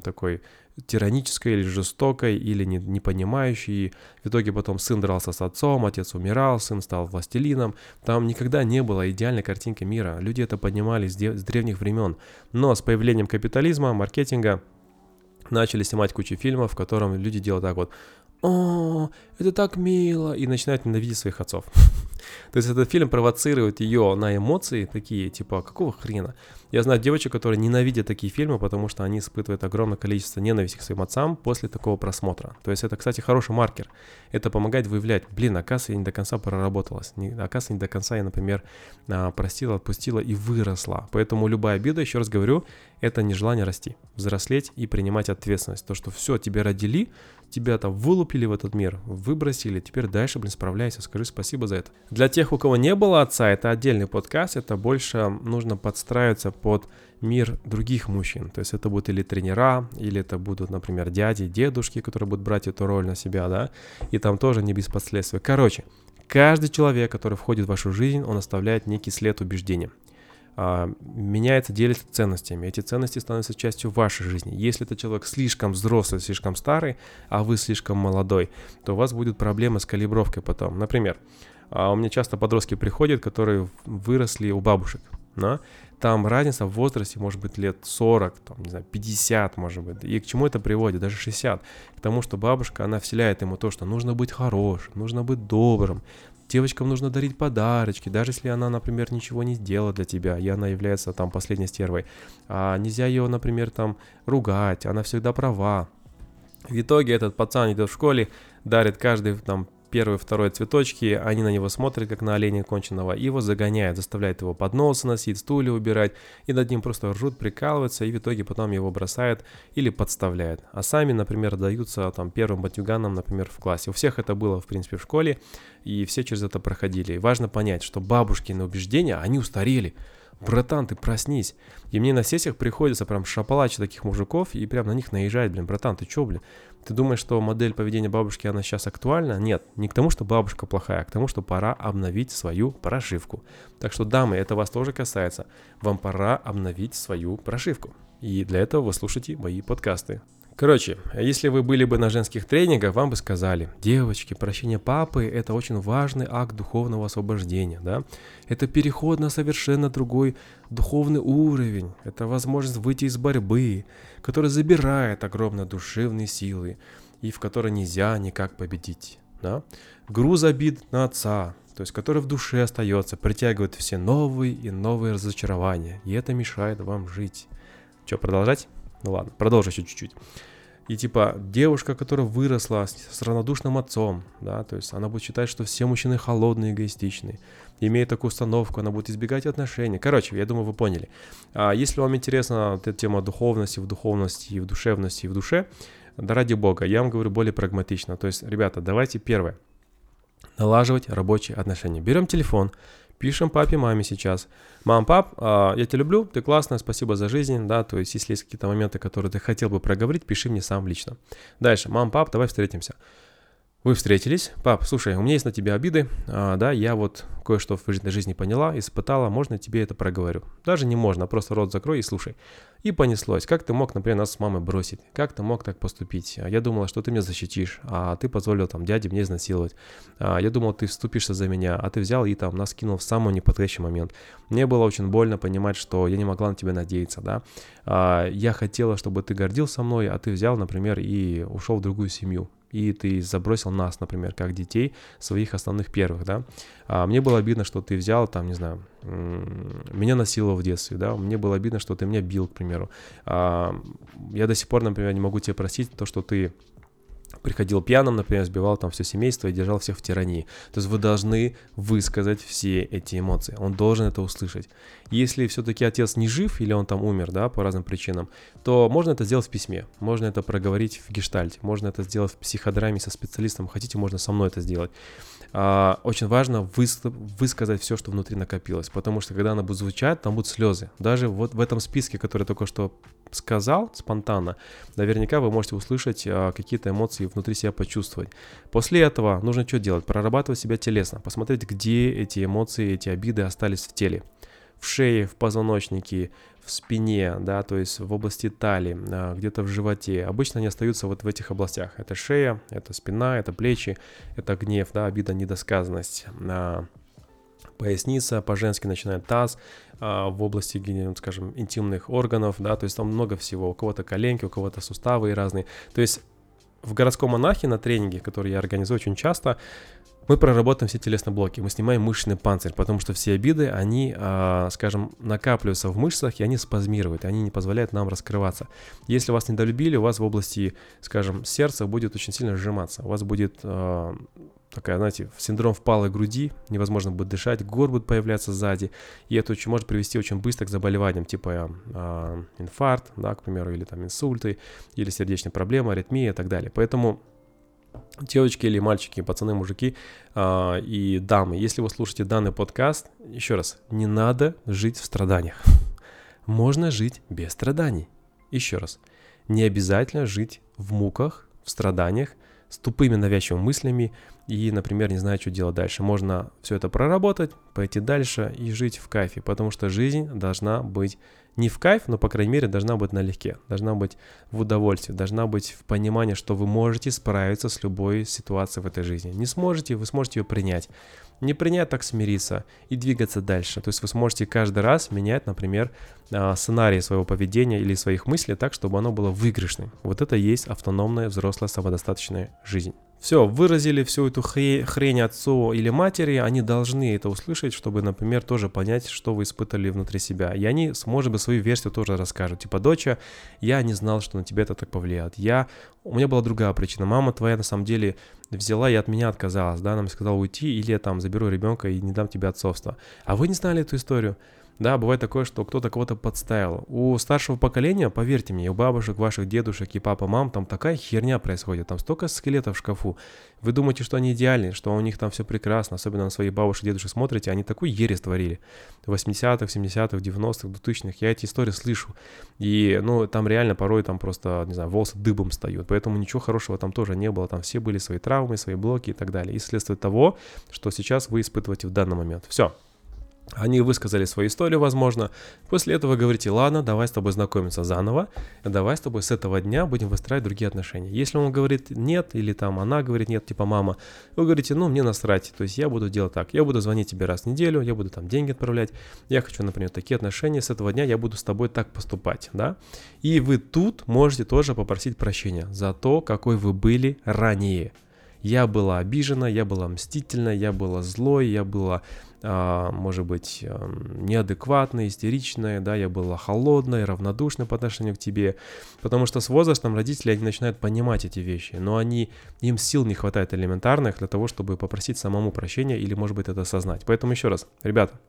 такой тиранической или жестокой, или не, не понимающей. В итоге потом сын дрался с отцом, отец умирал, сын стал властелином. Там никогда не было идеальной картинки мира. Люди это поднимали с, де- с древних времен. Но с появлением капитализма, маркетинга, начали снимать кучу фильмов, в котором люди делают так вот о, это так мило, и начинает ненавидеть своих отцов. То есть этот фильм провоцирует ее на эмоции такие, типа, какого хрена? Я знаю девочек, которые ненавидят такие фильмы, потому что они испытывают огромное количество ненависти к своим отцам после такого просмотра. То есть это, кстати, хороший маркер. Это помогает выявлять, блин, оказывается, я не до конца проработалась. Не, оказывается, не до конца я, например, а, простила, отпустила и выросла. Поэтому любая обида, еще раз говорю, это нежелание расти, взрослеть и принимать ответственность. То, что все, тебе родили, тебя там вылупили в этот мир, выбросили, теперь дальше, блин, справляйся, скажи спасибо за это. Для тех, у кого не было отца, это отдельный подкаст, это больше нужно подстраиваться под мир других мужчин. То есть это будут или тренера, или это будут, например, дяди, дедушки, которые будут брать эту роль на себя, да, и там тоже не без последствий. Короче, каждый человек, который входит в вашу жизнь, он оставляет некий след убеждения меняется, делится ценностями. Эти ценности становятся частью вашей жизни. Если это человек слишком взрослый, слишком старый, а вы слишком молодой, то у вас будут проблемы с калибровкой потом. Например, а, у меня часто подростки приходят, которые выросли у бабушек. но там разница в возрасте может быть лет 40, там, не знаю, 50, может быть. И к чему это приводит? Даже 60. К тому, что бабушка, она вселяет ему то, что нужно быть хорошим, нужно быть добрым, девочкам нужно дарить подарочки, даже если она, например, ничего не сделала для тебя, и она является там последней стервой. А нельзя ее, например, там ругать, она всегда права. В итоге этот пацан идет в школе, дарит каждый там первые, второй цветочки, они на него смотрят, как на оленя конченого, и его загоняют, заставляют его подносы носить, стулья убирать, и над ним просто ржут, прикалываются, и в итоге потом его бросают или подставляют. А сами, например, даются там первым батюганам, например, в классе. У всех это было, в принципе, в школе, и все через это проходили. И важно понять, что бабушкины убеждения, они устарели братан, ты проснись. И мне на сессиях приходится прям шапалачить таких мужиков и прям на них наезжать, блин, братан, ты чё, блин? Ты думаешь, что модель поведения бабушки, она сейчас актуальна? Нет, не к тому, что бабушка плохая, а к тому, что пора обновить свою прошивку. Так что, дамы, это вас тоже касается. Вам пора обновить свою прошивку. И для этого вы слушаете мои подкасты. Короче, если вы были бы на женских тренингах, вам бы сказали, девочки, прощение папы – это очень важный акт духовного освобождения, да? Это переход на совершенно другой духовный уровень, это возможность выйти из борьбы, которая забирает огромные душевные силы и в которой нельзя никак победить, да? Груз обид на отца, то есть который в душе остается, притягивает все новые и новые разочарования, и это мешает вам жить. Что, продолжать? Ну ладно, продолжу еще чуть-чуть. И типа девушка, которая выросла с, с равнодушным отцом, да, то есть она будет считать, что все мужчины холодные, эгоистичные. Имея такую установку, она будет избегать отношений. Короче, я думаю, вы поняли. А если вам интересна эта тема духовности, в духовности, и в душевности, и в душе, да ради бога, я вам говорю более прагматично. То есть, ребята, давайте первое. Налаживать рабочие отношения. Берем телефон, пишем папе, маме сейчас. Мам, пап, а, я тебя люблю, ты классная, спасибо за жизнь, да, то есть если есть какие-то моменты, которые ты хотел бы проговорить, пиши мне сам лично. Дальше, мам, пап, давай встретимся. Вы встретились. Пап, слушай, у меня есть на тебя обиды, а, да, я вот кое-что в жизни поняла, испытала, можно тебе это проговорю. Даже не можно, просто рот закрой и слушай. И понеслось. Как ты мог, например, нас с мамой бросить? Как ты мог так поступить? Я думала, что ты меня защитишь, а ты позволил там дяде мне изнасиловать. А, я думал, ты вступишься за меня, а ты взял и там нас кинул в самый неподходящий момент. Мне было очень больно понимать, что я не могла на тебя надеяться, да. А, я хотела, чтобы ты гордился мной, а ты взял, например, и ушел в другую семью и ты забросил нас, например, как детей, своих основных первых, да. А мне было обидно, что ты взял, там, не знаю, меня насиловал в детстве, да, мне было обидно, что ты меня бил, к примеру. А, я до сих пор, например, не могу тебе простить то, что ты приходил пьяным, например, сбивал там все семейство и держал всех в тирании. То есть вы должны высказать все эти эмоции. Он должен это услышать. Если все-таки отец не жив или он там умер, да, по разным причинам, то можно это сделать в письме, можно это проговорить в гештальте, можно это сделать в психодраме со специалистом, хотите, можно со мной это сделать. А, очень важно выс- высказать все, что внутри накопилось, потому что когда она будет звучать, там будут слезы. Даже вот в этом списке, который только что сказал спонтанно, наверняка вы можете услышать а, какие-то эмоции внутри себя почувствовать. После этого нужно что делать? Прорабатывать себя телесно, посмотреть, где эти эмоции, эти обиды остались в теле в шее, в позвоночнике, в спине, да, то есть в области талии, а, где-то в животе. Обычно они остаются вот в этих областях. Это шея, это спина, это плечи, это гнев, да, обида, недосказанность. А, поясница, по-женски начинает таз, а, в области, скажем, интимных органов, да, то есть там много всего. У кого-то коленки, у кого-то суставы разные. То есть в городском монахе на тренинге, который я организую очень часто, мы проработаем все телесные блоки, мы снимаем мышечный панцирь, потому что все обиды, они, э, скажем, накапливаются в мышцах, и они спазмируют, они не позволяют нам раскрываться. Если вас недолюбили, у вас в области, скажем, сердца будет очень сильно сжиматься, у вас будет э, такая, знаете, синдром впалой груди, невозможно будет дышать, гор будет появляться сзади, и это очень, может привести очень быстро к заболеваниям, типа э, инфаркт, да, к примеру, или там инсульты, или сердечные проблемы, аритмия и так далее. Поэтому девочки или мальчики, пацаны, мужики э, и дамы, если вы слушаете данный подкаст, еще раз, не надо жить в страданиях. Можно жить без страданий. Еще раз, не обязательно жить в муках, в страданиях, с тупыми навязчивыми мыслями и, например, не знаю, что делать дальше. Можно все это проработать, пойти дальше и жить в кайфе, потому что жизнь должна быть не в кайф, но, по крайней мере, должна быть налегке, должна быть в удовольствии, должна быть в понимании, что вы можете справиться с любой ситуацией в этой жизни. Не сможете, вы сможете ее принять. не принять, так смириться и двигаться дальше. То есть вы сможете каждый раз менять, например, сценарий своего поведения или своих мыслей так, чтобы оно было выигрышным. Вот это и есть автономная взрослая самодостаточная жизнь. Все, выразили всю эту хрень отцу или матери, они должны это услышать, чтобы, например, тоже понять, что вы испытали внутри себя. И они, может быть, свою версию тоже расскажут. Типа, доча, я не знал, что на тебя это так повлияет. Я, у меня была другая причина. Мама твоя, на самом деле, взяла и от меня отказалась, да, она мне сказала уйти, или я там заберу ребенка и не дам тебе отцовство. А вы не знали эту историю? Да, бывает такое, что кто-то кого-то подставил. У старшего поколения, поверьте мне, у бабушек, ваших дедушек и папа, мам, там такая херня происходит. Там столько скелетов в шкафу. Вы думаете, что они идеальны, что у них там все прекрасно. Особенно на своих бабушек, дедушек смотрите, они такую ересь творили. В 80-х, 70-х, 90-х, 2000-х. Я эти истории слышу. И, ну, там реально порой там просто, не знаю, волосы дыбом встают. Поэтому ничего хорошего там тоже не было. Там все были свои травмы, свои блоки и так далее. И следствие того, что сейчас вы испытываете в данный момент. Все. Они высказали свою историю, возможно. После этого говорите, ладно, давай с тобой знакомиться заново, давай с тобой с этого дня будем выстраивать другие отношения. Если он говорит нет, или там она говорит нет, типа мама, вы говорите, ну, мне насрать, то есть я буду делать так, я буду звонить тебе раз в неделю, я буду там деньги отправлять, я хочу, например, такие отношения, с этого дня я буду с тобой так поступать, да. И вы тут можете тоже попросить прощения за то, какой вы были ранее. Я была обижена, я была мстительна, я была злой, я была может быть, эм, неадекватная, истеричная, да, я была холодной, равнодушной по отношению к тебе, потому что с возрастом родители, они начинают понимать эти вещи, но они, им сил не хватает элементарных для того, чтобы попросить самому прощения или, может быть, это осознать. Поэтому еще раз, ребята,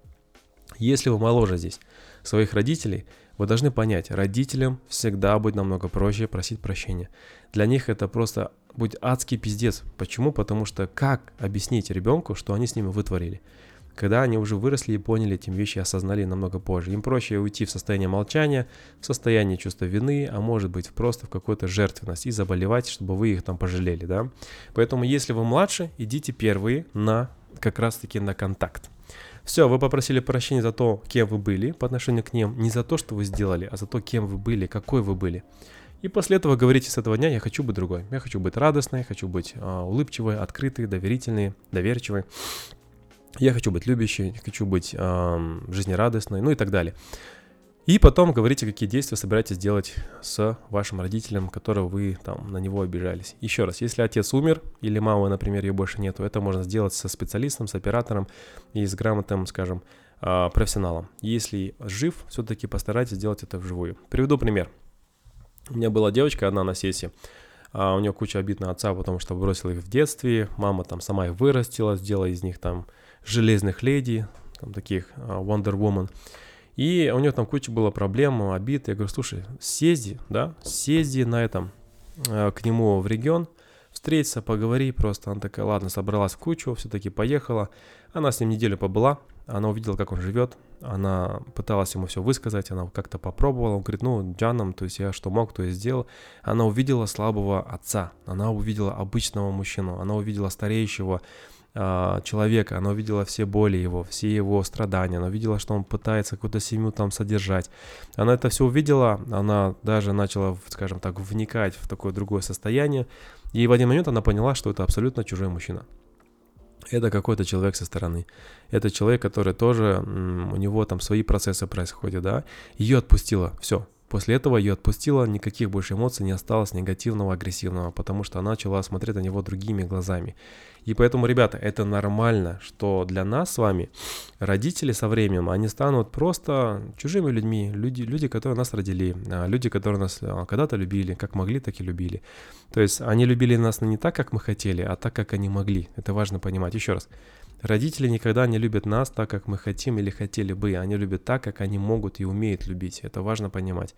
если вы моложе здесь своих родителей, вы должны понять, родителям всегда будет намного проще просить прощения. Для них это просто будет адский пиздец. Почему? Потому что как объяснить ребенку, что они с ними вытворили? Когда они уже выросли и поняли эти вещи, осознали намного позже. Им проще уйти в состояние молчания, в состояние чувства вины, а может быть просто в какую-то жертвенность и заболевать, чтобы вы их там пожалели, да. Поэтому если вы младше, идите первые на как раз-таки на контакт. Все, вы попросили прощения за то, кем вы были по отношению к ним, не за то, что вы сделали, а за то, кем вы были, какой вы были. И после этого говорите с этого дня, я хочу быть другой. Я хочу быть радостной, хочу быть э, улыбчивой, открытой, доверительной, доверчивой я хочу быть любящей, хочу быть э, жизнерадостной, ну и так далее. И потом говорите, какие действия собираетесь делать с вашим родителем, которого вы там на него обижались. Еще раз, если отец умер или мама, например, ее больше нету, это можно сделать со специалистом, с оператором и с грамотным, скажем, э, профессионалом. Если жив, все-таки постарайтесь сделать это вживую. Приведу пример. У меня была девочка одна на сессии. А у нее куча обид на отца, потому что бросила их в детстве. Мама там сама их вырастила, сделала из них там железных леди, там таких а, Wonder Woman. И у нее там куча было проблем, обид. Я говорю, слушай, съезди, да, съезди на этом, а, к нему в регион, встретиться, поговори просто. Она такая, ладно, собралась в кучу, все-таки поехала. Она с ним неделю побыла, она увидела, как он живет, она пыталась ему все высказать, она как-то попробовала, он говорит, ну, Джаном, то есть я что мог, то и сделал. Она увидела слабого отца, она увидела обычного мужчину, она увидела стареющего человека, она увидела все боли его, все его страдания, она увидела, что он пытается какую-то семью там содержать. Она это все увидела, она даже начала, скажем так, вникать в такое другое состояние, и в один момент она поняла, что это абсолютно чужой мужчина. Это какой-то человек со стороны. Это человек, который тоже, у него там свои процессы происходят, да. Ее отпустила, все, После этого ее отпустила, никаких больше эмоций не осталось негативного, агрессивного, потому что она начала смотреть на него другими глазами. И поэтому, ребята, это нормально, что для нас с вами родители со временем, они станут просто чужими людьми, люди, люди которые нас родили, а, люди, которые нас а, когда-то любили, как могли, так и любили. То есть они любили нас не так, как мы хотели, а так, как они могли. Это важно понимать. Еще раз, Родители никогда не любят нас так, как мы хотим или хотели бы. Они любят так, как они могут и умеют любить. Это важно понимать.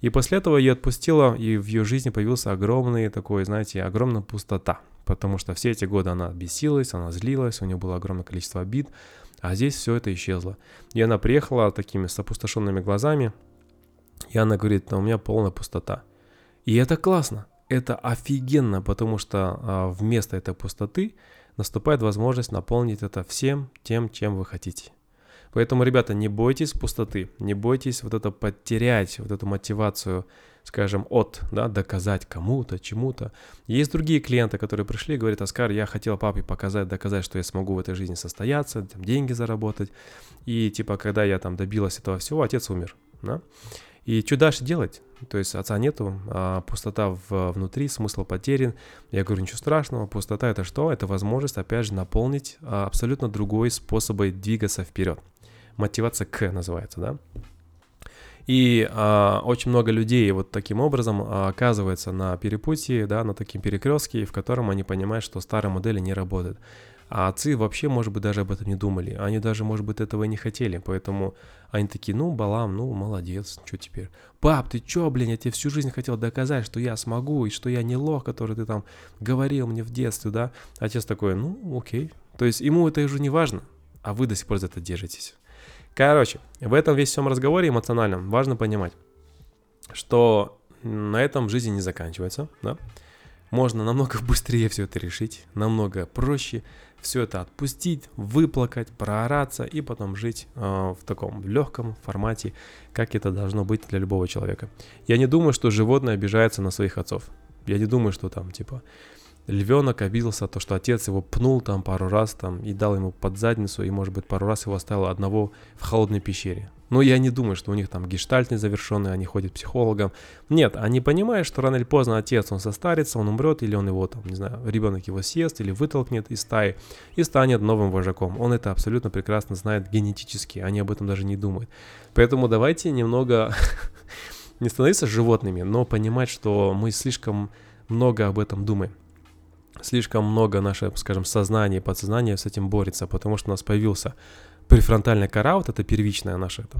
И после этого ее отпустила, и в ее жизни появился огромный такой, знаете, огромная пустота. Потому что все эти годы она бесилась, она злилась, у нее было огромное количество обид, а здесь все это исчезло. И она приехала такими с опустошенными глазами, и она говорит, у меня полная пустота. И это классно, это офигенно, потому что а, вместо этой пустоты наступает возможность наполнить это всем тем, чем вы хотите. Поэтому, ребята, не бойтесь пустоты, не бойтесь вот это потерять, вот эту мотивацию скажем, от, да, доказать кому-то, чему-то. Есть другие клиенты, которые пришли и говорят, Оскар, я хотел папе показать, доказать, что я смогу в этой жизни состояться, там, деньги заработать. И типа, когда я там добилась этого всего, отец умер, да. И что дальше делать? То есть отца нету, а пустота в, внутри, смысл потерян. Я говорю, ничего страшного, пустота это что? Это возможность, опять же, наполнить а, абсолютно другой способ двигаться вперед. Мотивация к называется, да? И а, очень много людей вот таким образом а, оказывается на перепутье, да, на таким перекрестке, в котором они понимают, что старые модели не работают. А отцы вообще, может быть, даже об этом не думали. Они даже, может быть, этого и не хотели. Поэтому они такие, ну, Балам, ну, молодец, что теперь? Пап, ты чё, блин, я тебе всю жизнь хотел доказать, что я смогу, и что я не лох, который ты там говорил мне в детстве, да? Отец такой, ну, окей. То есть ему это уже не важно, а вы до сих пор за это держитесь. Короче, в этом весь всем разговоре эмоциональном важно понимать, что на этом жизнь не заканчивается, да? Можно намного быстрее все это решить, намного проще все это отпустить, выплакать, проораться и потом жить э, в таком легком формате, как это должно быть для любого человека. Я не думаю, что животное обижается на своих отцов. Я не думаю, что там типа львенок обиделся, то, что отец его пнул там пару раз там и дал ему под задницу, и, может быть, пару раз его оставил одного в холодной пещере. Но я не думаю, что у них там гештальт незавершенный, они ходят к психологам. Нет, они понимают, что рано или поздно отец, он состарится, он умрет, или он его там, не знаю, ребенок его съест, или вытолкнет из стаи и станет новым вожаком. Он это абсолютно прекрасно знает генетически, они об этом даже не думают. Поэтому давайте немного не становиться животными, но понимать, что мы слишком много об этом думаем слишком много наше, скажем, сознание и подсознание с этим борется, потому что у нас появился префронтальная кора, вот эта первичная наша это,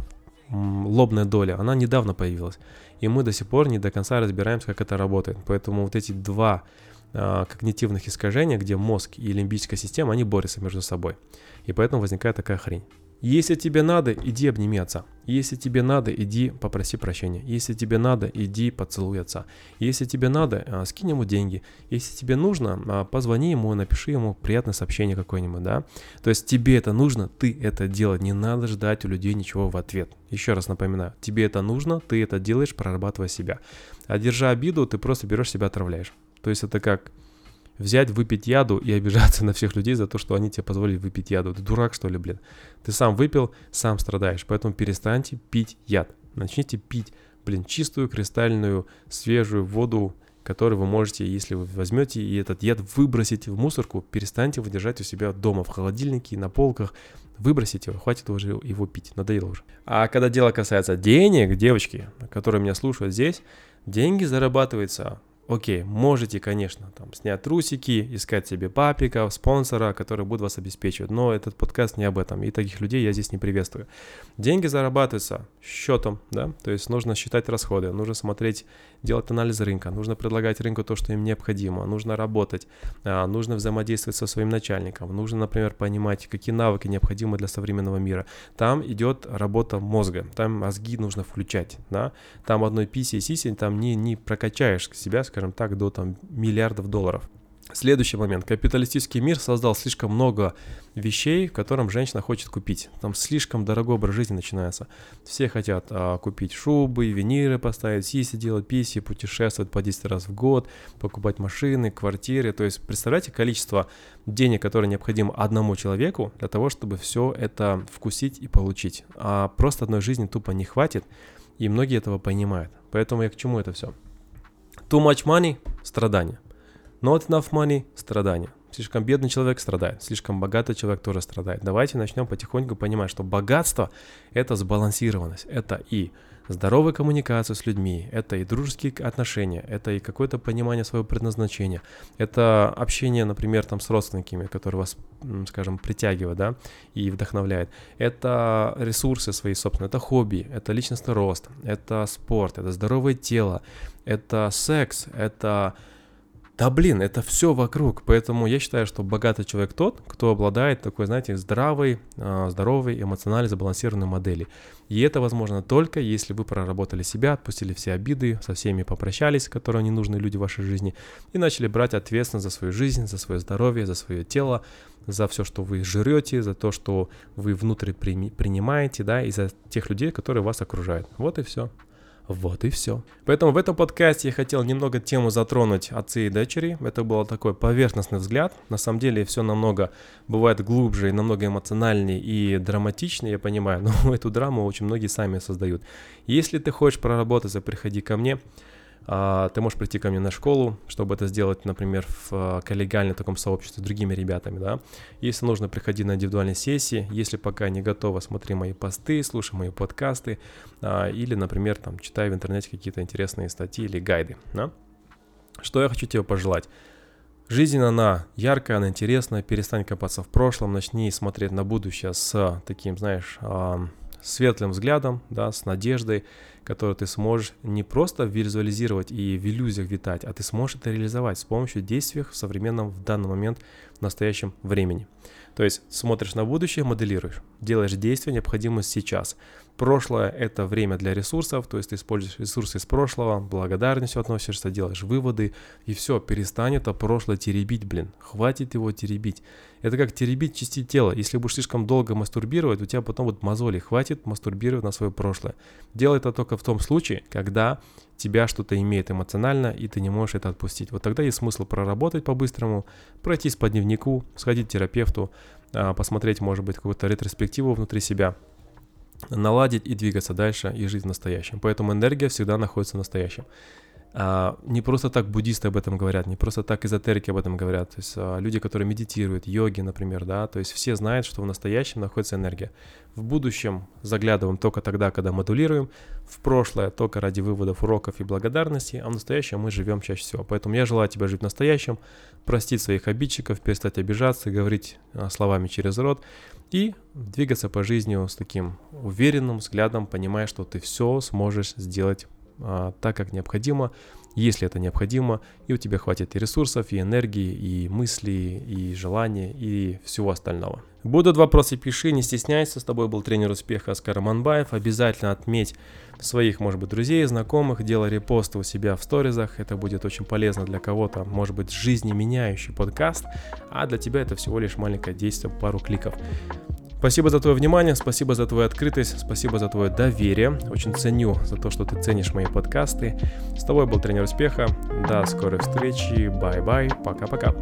лобная доля, она недавно появилась. И мы до сих пор не до конца разбираемся, как это работает. Поэтому вот эти два э, когнитивных искажения, где мозг и лимбическая система, они борются между собой. И поэтому возникает такая хрень. Если тебе надо, иди обними отца. Если тебе надо, иди попроси прощения. Если тебе надо, иди поцелуй отца. Если тебе надо, а, скинь ему деньги. Если тебе нужно, а, позвони ему, напиши ему приятное сообщение какое-нибудь, да. То есть тебе это нужно, ты это делать. Не надо ждать у людей ничего в ответ. Еще раз напоминаю, тебе это нужно, ты это делаешь, прорабатывая себя. А держа обиду, ты просто берешь себя, отравляешь. То есть это как взять, выпить яду и обижаться на всех людей за то, что они тебе позволили выпить яду. Ты дурак, что ли, блин? Ты сам выпил, сам страдаешь. Поэтому перестаньте пить яд. Начните пить, блин, чистую, кристальную, свежую воду, которую вы можете, если вы возьмете и этот яд выбросите в мусорку, перестаньте его держать у себя дома, в холодильнике, на полках, выбросите его, хватит уже его пить, надоело уже. А когда дело касается денег, девочки, которые меня слушают здесь, деньги зарабатываются Окей, можете, конечно, там снять трусики, искать себе папика, спонсора, который будет вас обеспечивать, но этот подкаст не об этом, и таких людей я здесь не приветствую. Деньги зарабатываются счетом, да, то есть нужно считать расходы, нужно смотреть, делать анализ рынка, нужно предлагать рынку то, что им необходимо, нужно работать, а, нужно взаимодействовать со своим начальником, нужно, например, понимать, какие навыки необходимы для современного мира. Там идет работа мозга, там мозги нужно включать, да, там одной писи и сиси там не, не прокачаешь себя, скажем так, до там миллиардов долларов. Следующий момент. Капиталистический мир создал слишком много вещей, в котором женщина хочет купить. Там слишком дорогой образ жизни начинается. Все хотят а, купить шубы, виниры поставить, сиси делать, писи, путешествовать по 10 раз в год, покупать машины, квартиры. То есть представляете количество денег, которое необходимо одному человеку для того, чтобы все это вкусить и получить. А просто одной жизни тупо не хватит, и многие этого понимают. Поэтому я к чему это все? Too much money – страдания. Not enough money – страдания. Слишком бедный человек страдает, слишком богатый человек тоже страдает. Давайте начнем потихоньку понимать, что богатство – это сбалансированность, это и здоровая коммуникация с людьми, это и дружеские отношения, это и какое-то понимание своего предназначения, это общение, например, там с родственниками, которые вас, скажем, притягивают, да, и вдохновляет. Это ресурсы свои собственные, это хобби, это личностный рост, это спорт, это здоровое тело, это секс, это да блин, это все вокруг, поэтому я считаю, что богатый человек тот, кто обладает такой, знаете, здравой, а, здоровой, эмоционально сбалансированной модели. И это возможно только, если вы проработали себя, отпустили все обиды, со всеми попрощались, которые не нужны люди в вашей жизни, и начали брать ответственность за свою жизнь, за свое здоровье, за свое тело, за все, что вы жрете, за то, что вы внутрь принимаете, да, и за тех людей, которые вас окружают. Вот и все. Вот и все. Поэтому в этом подкасте я хотел немного тему затронуть отцы и дочери. Это был такой поверхностный взгляд. На самом деле все намного бывает глубже и намного эмоциональнее и драматичнее, я понимаю. Но эту драму очень многие сами создают. Если ты хочешь проработаться, приходи ко мне. А, ты можешь прийти ко мне на школу, чтобы это сделать, например, в а, коллегиальном таком сообществе с другими ребятами, да. Если нужно, приходи на индивидуальные сессии. Если пока не готова, смотри мои посты, слушай мои подкасты а, или, например, там, читай в интернете какие-то интересные статьи или гайды, да. Что я хочу тебе пожелать? Жизнь, она яркая, она интересная, перестань копаться в прошлом, начни смотреть на будущее с таким, знаешь, светлым взглядом, да, с надеждой, которую ты сможешь не просто визуализировать и в иллюзиях витать, а ты сможешь это реализовать с помощью действий в современном, в данный момент, в настоящем времени. То есть смотришь на будущее, моделируешь, делаешь действия, необходимые сейчас. Прошлое — это время для ресурсов, то есть ты используешь ресурсы из прошлого, благодарностью относишься, делаешь выводы, и все, перестань это прошлое теребить, блин, хватит его теребить. Это как теребить части тела. Если будешь слишком долго мастурбировать, у тебя потом вот мозоли, хватит мастурбировать на свое прошлое. Делай это только в том случае, когда тебя что-то имеет эмоционально, и ты не можешь это отпустить. Вот тогда есть смысл проработать по-быстрому, пройтись по дневнику, сходить к терапевту, а, посмотреть, может быть, какую-то ретроспективу внутри себя – наладить и двигаться дальше и жить в настоящем. Поэтому энергия всегда находится в настоящем. А, не просто так буддисты об этом говорят, не просто так эзотерики об этом говорят. То есть а, люди, которые медитируют, йоги, например, да, то есть все знают, что в настоящем находится энергия. В будущем заглядываем только тогда, когда модулируем, в прошлое только ради выводов уроков и благодарности, а в настоящем мы живем чаще всего. Поэтому я желаю тебе жить в настоящем, простить своих обидчиков, перестать обижаться, говорить а, словами через рот и двигаться по жизни с таким уверенным взглядом, понимая, что ты все сможешь сделать а, так, как необходимо, если это необходимо, и у тебя хватит и ресурсов, и энергии, и мыслей, и желания, и всего остального. Будут вопросы, пиши, не стесняйся. С тобой был тренер успеха Оскар Манбаев. Обязательно отметь своих, может быть, друзей, знакомых, делай репосты у себя в сторизах. Это будет очень полезно для кого-то, может быть, жизнеменяющий подкаст, а для тебя это всего лишь маленькое действие, пару кликов. Спасибо за твое внимание, спасибо за твою открытость, спасибо за твое доверие. Очень ценю за то, что ты ценишь мои подкасты. С тобой был тренер успеха. До скорой встречи. Bye-bye. Пока-пока.